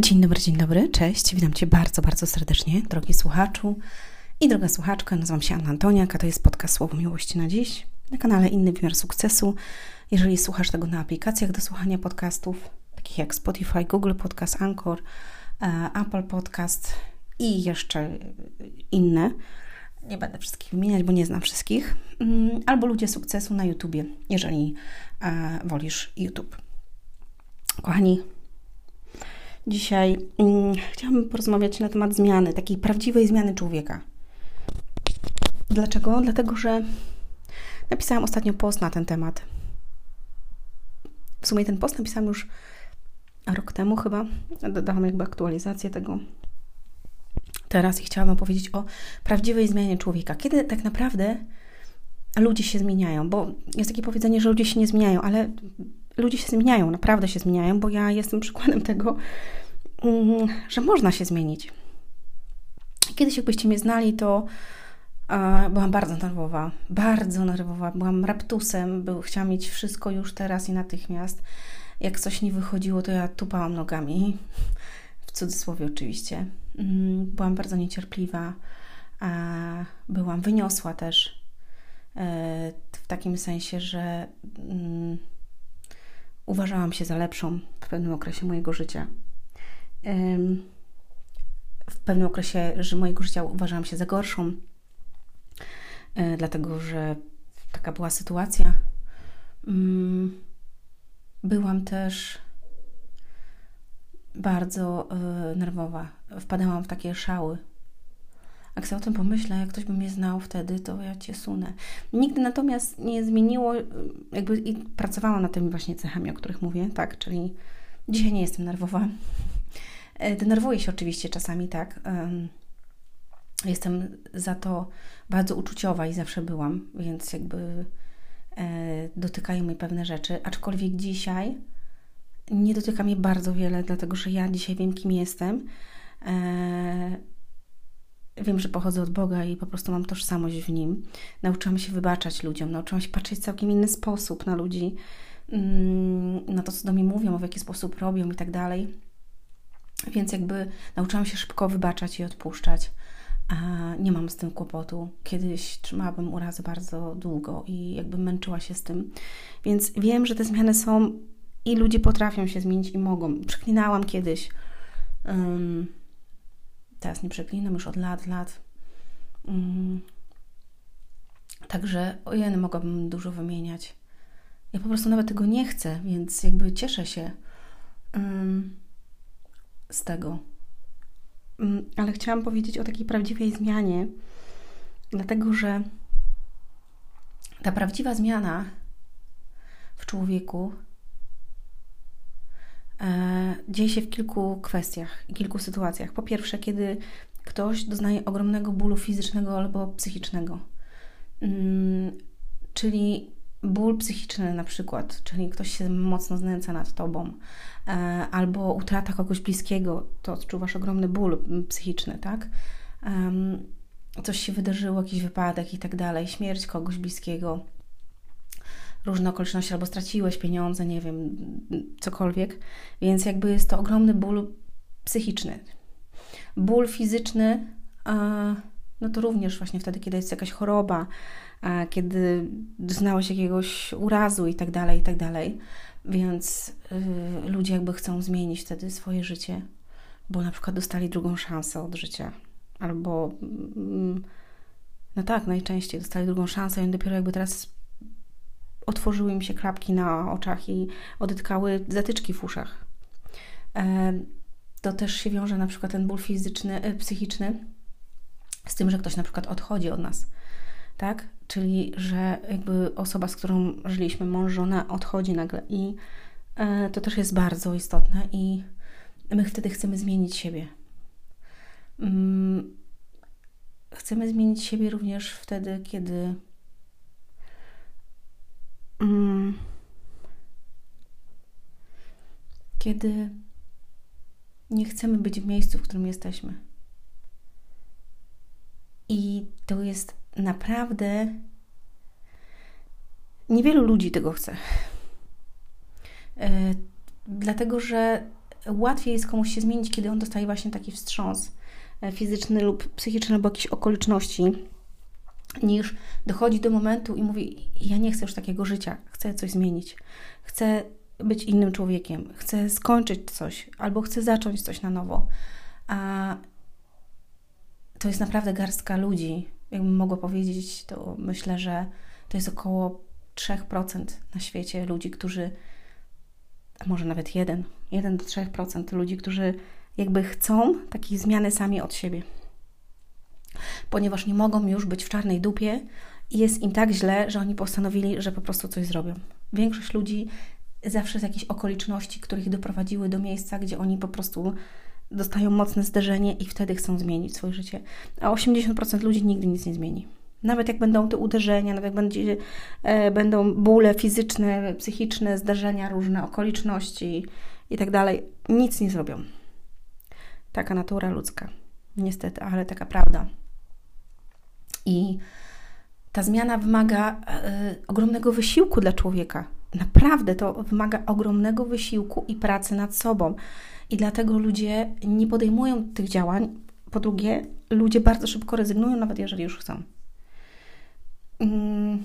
Dzień dobry, dzień dobry, cześć. Witam Cię bardzo, bardzo serdecznie, drogi słuchaczu i droga słuchaczka. Nazywam się Anna Antoniak, a to jest podcast Słowo Miłości na dziś na kanale Inny Wymiar Sukcesu. Jeżeli słuchasz tego na aplikacjach do słuchania podcastów, takich jak Spotify, Google Podcast, Anchor, e, Apple Podcast i jeszcze inne, nie będę wszystkich wymieniać, bo nie znam wszystkich, mm, albo Ludzie Sukcesu na YouTubie, jeżeli e, wolisz YouTube. Kochani, Dzisiaj mm, chciałabym porozmawiać na temat zmiany, takiej prawdziwej zmiany człowieka. Dlaczego? Dlatego, że napisałam ostatnio post na ten temat. W sumie ten post napisałam już rok temu chyba. Dodałam jakby aktualizację tego teraz i chciałam opowiedzieć o prawdziwej zmianie człowieka. Kiedy tak naprawdę ludzie się zmieniają, bo jest takie powiedzenie, że ludzie się nie zmieniają, ale ludzie się zmieniają, naprawdę się zmieniają, bo ja jestem przykładem tego, że można się zmienić. Kiedyś, jakbyście mnie znali, to byłam bardzo nerwowa, bardzo nerwowa. Byłam raptusem, był, chciałam mieć wszystko już teraz i natychmiast. Jak coś nie wychodziło, to ja tupałam nogami, w cudzysłowie oczywiście. Mm, byłam bardzo niecierpliwa, byłam wyniosła też e, w takim sensie, że mm, uważałam się za lepszą w pewnym okresie mojego życia. W pewnym okresie mojego życia uważałam się za gorszą, e, dlatego że taka była sytuacja. Mm, byłam też bardzo e, nerwowa. Wpadałam w takie szały jak sobie o tym pomyślę, jak ktoś by mnie znał wtedy, to ja cię sunę. Nigdy natomiast nie zmieniło, jakby i pracowałam nad tymi właśnie cechami, o których mówię, tak, czyli dzisiaj nie jestem nerwowa. E, denerwuję się oczywiście czasami, tak. Jestem za to bardzo uczuciowa i zawsze byłam, więc jakby e, dotykają mnie pewne rzeczy, aczkolwiek dzisiaj nie dotyka mnie bardzo wiele, dlatego że ja dzisiaj wiem, kim jestem e, wiem, że pochodzę od Boga i po prostu mam tożsamość w Nim. Nauczyłam się wybaczać ludziom, nauczyłam się patrzeć w całkiem inny sposób na ludzi, mm, na to, co do mnie mówią, w jaki sposób robią i tak dalej. Więc jakby nauczyłam się szybko wybaczać i odpuszczać. A nie mam z tym kłopotu. Kiedyś trzymałabym urazy bardzo długo i jakby męczyła się z tym. Więc wiem, że te zmiany są i ludzie potrafią się zmienić i mogą. Przeklinałam kiedyś. Um, Teraz nie przeklinam już od lat, lat. Mm. Także ojej, mogłabym dużo wymieniać. Ja po prostu nawet tego nie chcę, więc jakby cieszę się um, z tego. Um, ale chciałam powiedzieć o takiej prawdziwej zmianie, dlatego że ta prawdziwa zmiana w człowieku E, dzieje się w kilku kwestiach, kilku sytuacjach. Po pierwsze, kiedy ktoś doznaje ogromnego bólu fizycznego albo psychicznego, mm, czyli ból psychiczny na przykład, czyli ktoś się mocno znęca nad tobą, e, albo utrata kogoś bliskiego, to odczuwasz ogromny ból psychiczny, tak? Coś się wydarzyło, jakiś wypadek i tak dalej, śmierć kogoś bliskiego różne okoliczności, albo straciłeś pieniądze, nie wiem, cokolwiek. Więc jakby jest to ogromny ból psychiczny. Ból fizyczny, no to również właśnie wtedy, kiedy jest jakaś choroba, kiedy doznałeś jakiegoś urazu i tak dalej, i tak dalej. Więc y, ludzie jakby chcą zmienić wtedy swoje życie, bo na przykład dostali drugą szansę od życia, albo mm, no tak, najczęściej dostali drugą szansę i dopiero jakby teraz otworzyły im się klapki na oczach i odetkały zatyczki w uszach. E, to też się wiąże na przykład ten ból fizyczny, e, psychiczny z tym, że ktoś na przykład odchodzi od nas, tak? Czyli, że jakby osoba, z którą żyliśmy, mąż, żona odchodzi nagle i e, to też jest bardzo istotne i my wtedy chcemy zmienić siebie. Mm, chcemy zmienić siebie również wtedy, kiedy Mm. kiedy nie chcemy być w miejscu, w którym jesteśmy. I to jest naprawdę. Niewielu ludzi tego chce. Yy, dlatego, że łatwiej jest komuś się zmienić, kiedy on dostaje właśnie taki wstrząs e, fizyczny lub psychiczny, albo jakieś okoliczności, niż dochodzi do momentu i mówi: Ja nie chcę już takiego życia, chcę coś zmienić, chcę być innym człowiekiem, chcę skończyć coś albo chcę zacząć coś na nowo. A to jest naprawdę garstka ludzi. Jakbym mogła powiedzieć, to myślę, że to jest około 3% na świecie ludzi, którzy, a może nawet 1, 1 do 3% ludzi, którzy jakby chcą takiej zmiany sami od siebie. Ponieważ nie mogą już być w czarnej dupie i jest im tak źle, że oni postanowili, że po prostu coś zrobią. Większość ludzi zawsze z jakichś okoliczności, ich doprowadziły do miejsca, gdzie oni po prostu dostają mocne zderzenie i wtedy chcą zmienić swoje życie. A 80% ludzi nigdy nic nie zmieni. Nawet jak będą te uderzenia, nawet jak będzie, e, będą bóle fizyczne, psychiczne, zdarzenia, różne okoliczności i tak dalej, nic nie zrobią. Taka natura ludzka. Niestety, ale taka prawda. I ta zmiana wymaga e, ogromnego wysiłku dla człowieka. Naprawdę to wymaga ogromnego wysiłku i pracy nad sobą. I dlatego ludzie nie podejmują tych działań. Po drugie, ludzie bardzo szybko rezygnują, nawet jeżeli już chcą. Mm.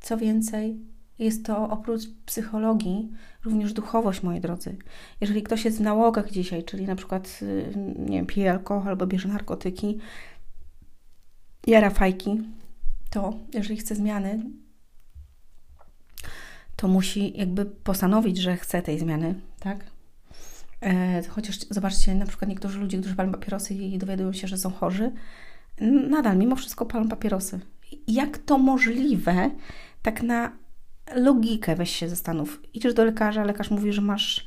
Co więcej, jest to oprócz psychologii również duchowość, moi drodzy. Jeżeli ktoś jest w nałogach dzisiaj, czyli na przykład y, nie wiem, pije alkohol albo bierze narkotyki, jara fajki, to jeżeli chce zmiany, to musi jakby postanowić, że chce tej zmiany, tak? E, chociaż zobaczcie, na przykład niektórzy ludzie, którzy palą papierosy i dowiadują się, że są chorzy, nadal mimo wszystko palą papierosy. Jak to możliwe? Tak na logikę weź się zastanów. Idziesz do lekarza, lekarz mówi, że masz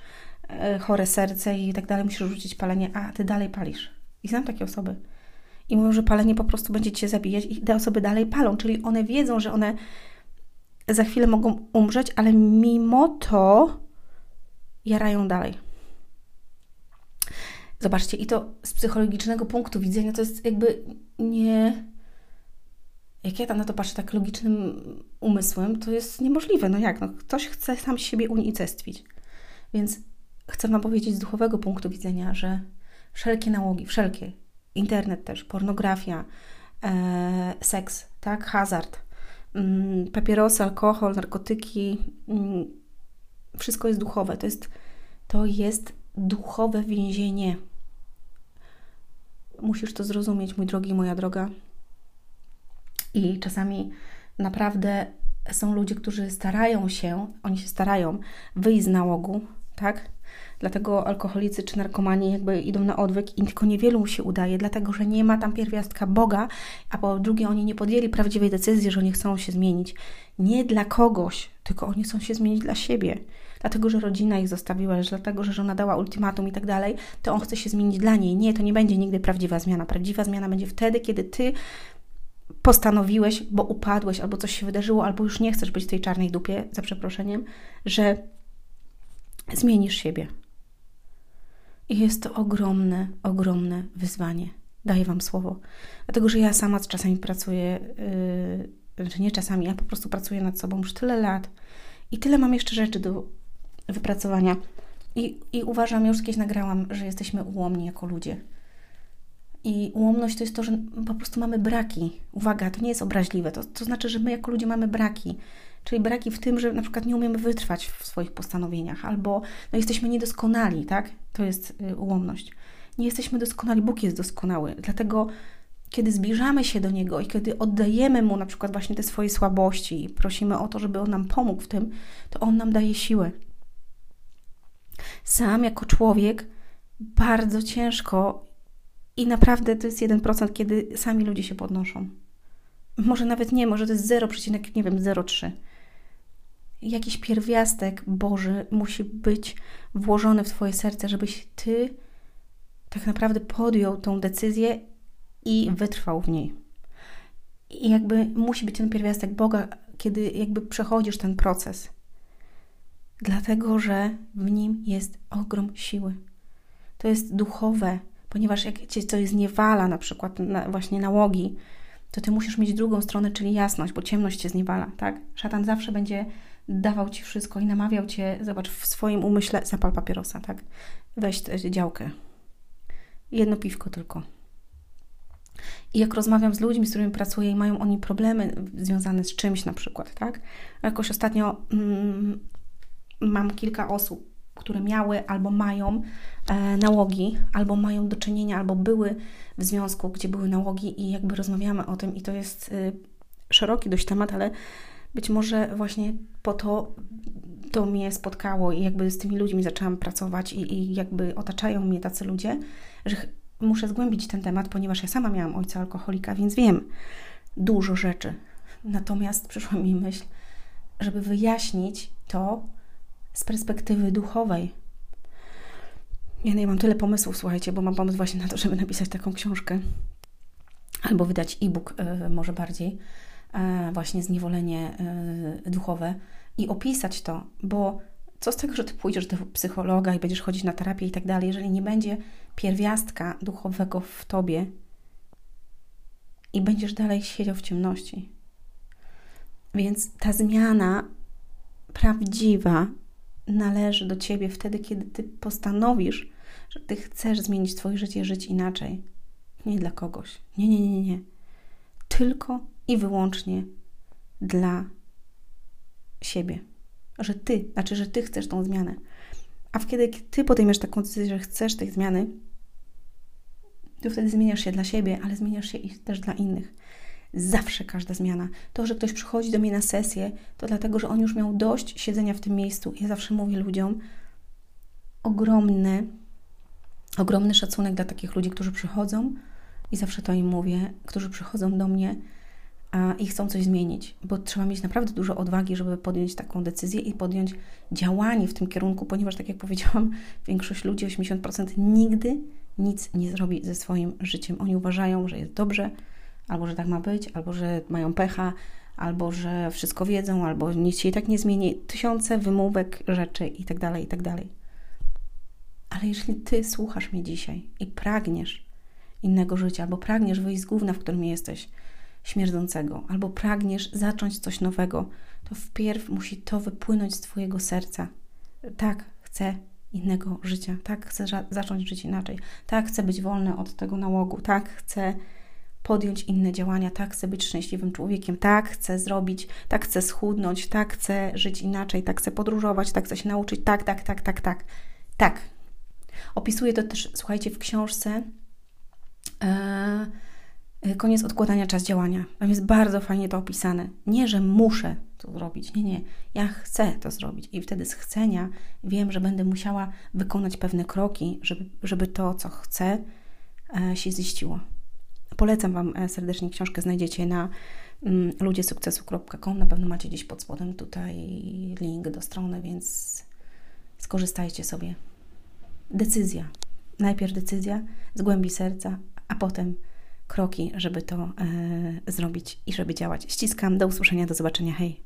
e, chore serce i tak dalej, musisz rzucić palenie, a ty dalej palisz. I znam takie osoby. I mówią, że palenie po prostu będzie cię zabijać i te osoby dalej palą, czyli one wiedzą, że one za chwilę mogą umrzeć, ale mimo to jarają dalej. Zobaczcie, i to z psychologicznego punktu widzenia to jest jakby nie. Jak ja tam na to patrzę tak logicznym umysłem, to jest niemożliwe. No jak? No, ktoś chce sam siebie unicestwić. Więc chcę Wam powiedzieć z duchowego punktu widzenia, że wszelkie nałogi, wszelkie, internet też, pornografia, e, seks, tak, hazard, papierosy, alkohol, narkotyki, mm, wszystko jest duchowe. To jest, to jest duchowe więzienie. Musisz to zrozumieć, mój drogi, moja droga. I czasami naprawdę są ludzie, którzy starają się, oni się starają wyjść z nałogu, tak? Dlatego alkoholicy czy narkomani jakby idą na odwyk i tylko niewielu się udaje, dlatego że nie ma tam pierwiastka Boga, a po drugie oni nie podjęli prawdziwej decyzji, że oni chcą się zmienić. Nie dla kogoś, tylko oni chcą się zmienić dla siebie. Dlatego, że rodzina ich zostawiła, że dlatego, że żona dała ultimatum i tak dalej, to on chce się zmienić dla niej. Nie, to nie będzie nigdy prawdziwa zmiana. Prawdziwa zmiana będzie wtedy, kiedy ty postanowiłeś, bo upadłeś, albo coś się wydarzyło, albo już nie chcesz być w tej czarnej dupie, za przeproszeniem, że zmienisz siebie. I jest to ogromne, ogromne wyzwanie. Daję Wam słowo. Dlatego, że ja sama czasami pracuję, yy, znaczy nie czasami, ja po prostu pracuję nad sobą już tyle lat i tyle mam jeszcze rzeczy do wypracowania. I, I uważam, już kiedyś nagrałam, że jesteśmy ułomni jako ludzie. I ułomność to jest to, że po prostu mamy braki. Uwaga, to nie jest obraźliwe. To, to znaczy, że my jako ludzie mamy braki. Czyli braki w tym, że na przykład nie umiemy wytrwać w swoich postanowieniach, albo no, jesteśmy niedoskonali, tak? To jest y, ułomność. Nie jesteśmy doskonali, Bóg jest doskonały. Dlatego, kiedy zbliżamy się do Niego i kiedy oddajemy Mu na przykład właśnie te swoje słabości i prosimy o to, żeby On nam pomógł w tym, to On nam daje siłę. Sam jako człowiek bardzo ciężko i naprawdę to jest 1%, kiedy sami ludzie się podnoszą. Może nawet nie, może to jest 0, nie wiem, 0,3 jakiś pierwiastek Boży musi być włożony w Twoje serce, żebyś Ty tak naprawdę podjął tą decyzję i wytrwał w niej. I jakby musi być ten pierwiastek Boga, kiedy jakby przechodzisz ten proces. Dlatego, że w nim jest ogrom siły. To jest duchowe, ponieważ jak cię coś zniewala, na przykład na, właśnie nałogi, to ty musisz mieć drugą stronę, czyli jasność, bo ciemność cię zniewala, tak? Szatan zawsze będzie dawał ci wszystko i namawiał cię, zobacz, w swoim umyśle zapal papierosa, tak? Weź działkę. Jedno piwko tylko. I jak rozmawiam z ludźmi, z którymi pracuję i mają oni problemy związane z czymś na przykład, tak? Jakoś ostatnio mm, mam kilka osób, które miały albo mają e, nałogi, albo mają do czynienia, albo były w związku, gdzie były nałogi i jakby rozmawiamy o tym i to jest y, szeroki dość temat, ale być może właśnie po to to mnie spotkało i jakby z tymi ludźmi zaczęłam pracować i, i jakby otaczają mnie tacy ludzie, że muszę zgłębić ten temat, ponieważ ja sama miałam ojca alkoholika, więc wiem dużo rzeczy. Natomiast przyszła mi myśl, żeby wyjaśnić to z perspektywy duchowej. Ja nie mam tyle pomysłów, słuchajcie, bo mam pomysł właśnie na to, żeby napisać taką książkę albo wydać e-book, yy, może bardziej, yy, właśnie zniewolenie yy, duchowe i opisać to, bo co z tego, że ty pójdziesz do psychologa i będziesz chodzić na terapię i tak dalej, jeżeli nie będzie pierwiastka duchowego w tobie i będziesz dalej siedział w ciemności. Więc ta zmiana prawdziwa należy do ciebie wtedy, kiedy ty postanowisz, że ty chcesz zmienić swoje życie, żyć inaczej. Nie dla kogoś. Nie, nie, nie, nie. Tylko i wyłącznie dla siebie że ty, znaczy, że ty chcesz tą zmianę. A kiedy ty podejmiesz taką decyzję, że chcesz tej zmiany, to wtedy zmieniasz się dla siebie, ale zmieniasz się też dla innych. Zawsze każda zmiana. To, że ktoś przychodzi do mnie na sesję, to dlatego, że on już miał dość siedzenia w tym miejscu. Ja zawsze mówię ludziom, ogromny, ogromny szacunek dla takich ludzi, którzy przychodzą i zawsze to im mówię, którzy przychodzą do mnie i chcą coś zmienić, bo trzeba mieć naprawdę dużo odwagi, żeby podjąć taką decyzję i podjąć działanie w tym kierunku, ponieważ, tak jak powiedziałam, większość ludzi, 80% nigdy nic nie zrobi ze swoim życiem. Oni uważają, że jest dobrze, albo że tak ma być, albo że mają pecha, albo że wszystko wiedzą, albo nic się i tak nie zmieni. Tysiące wymówek, rzeczy i tak dalej, i tak. Ale jeżeli Ty słuchasz mnie dzisiaj i pragniesz innego życia, albo pragniesz wyjść z gówna, w którym jesteś, śmierdzącego, albo pragniesz zacząć coś nowego, to wpierw musi to wypłynąć z Twojego serca. Tak, chcę innego życia, tak, chcę zacząć żyć inaczej, tak, chcę być wolny od tego nałogu, tak, chcę podjąć inne działania, tak, chcę być szczęśliwym człowiekiem, tak, chcę zrobić, tak, chcę schudnąć, tak, chcę żyć inaczej, tak, chcę podróżować, tak, chcę się nauczyć, tak, tak, tak, tak, tak, tak. Opisuję to też, słuchajcie, w książce. Y, koniec odkładania, czas działania. Tam jest bardzo fajnie to opisane. Nie, że muszę to zrobić. Nie, nie. Ja chcę to zrobić. I wtedy z chcenia wiem, że będę musiała wykonać pewne kroki, żeby, żeby to, co chcę, e, się ziściło. Polecam Wam e, serdecznie książkę. Znajdziecie na mm, ludziesukcesu.com. Na pewno macie gdzieś pod spodem tutaj link do strony, więc skorzystajcie sobie. Decyzja. Najpierw decyzja z głębi serca, a potem kroki, żeby to e, zrobić i żeby działać. Ściskam, do usłyszenia, do zobaczenia, hej!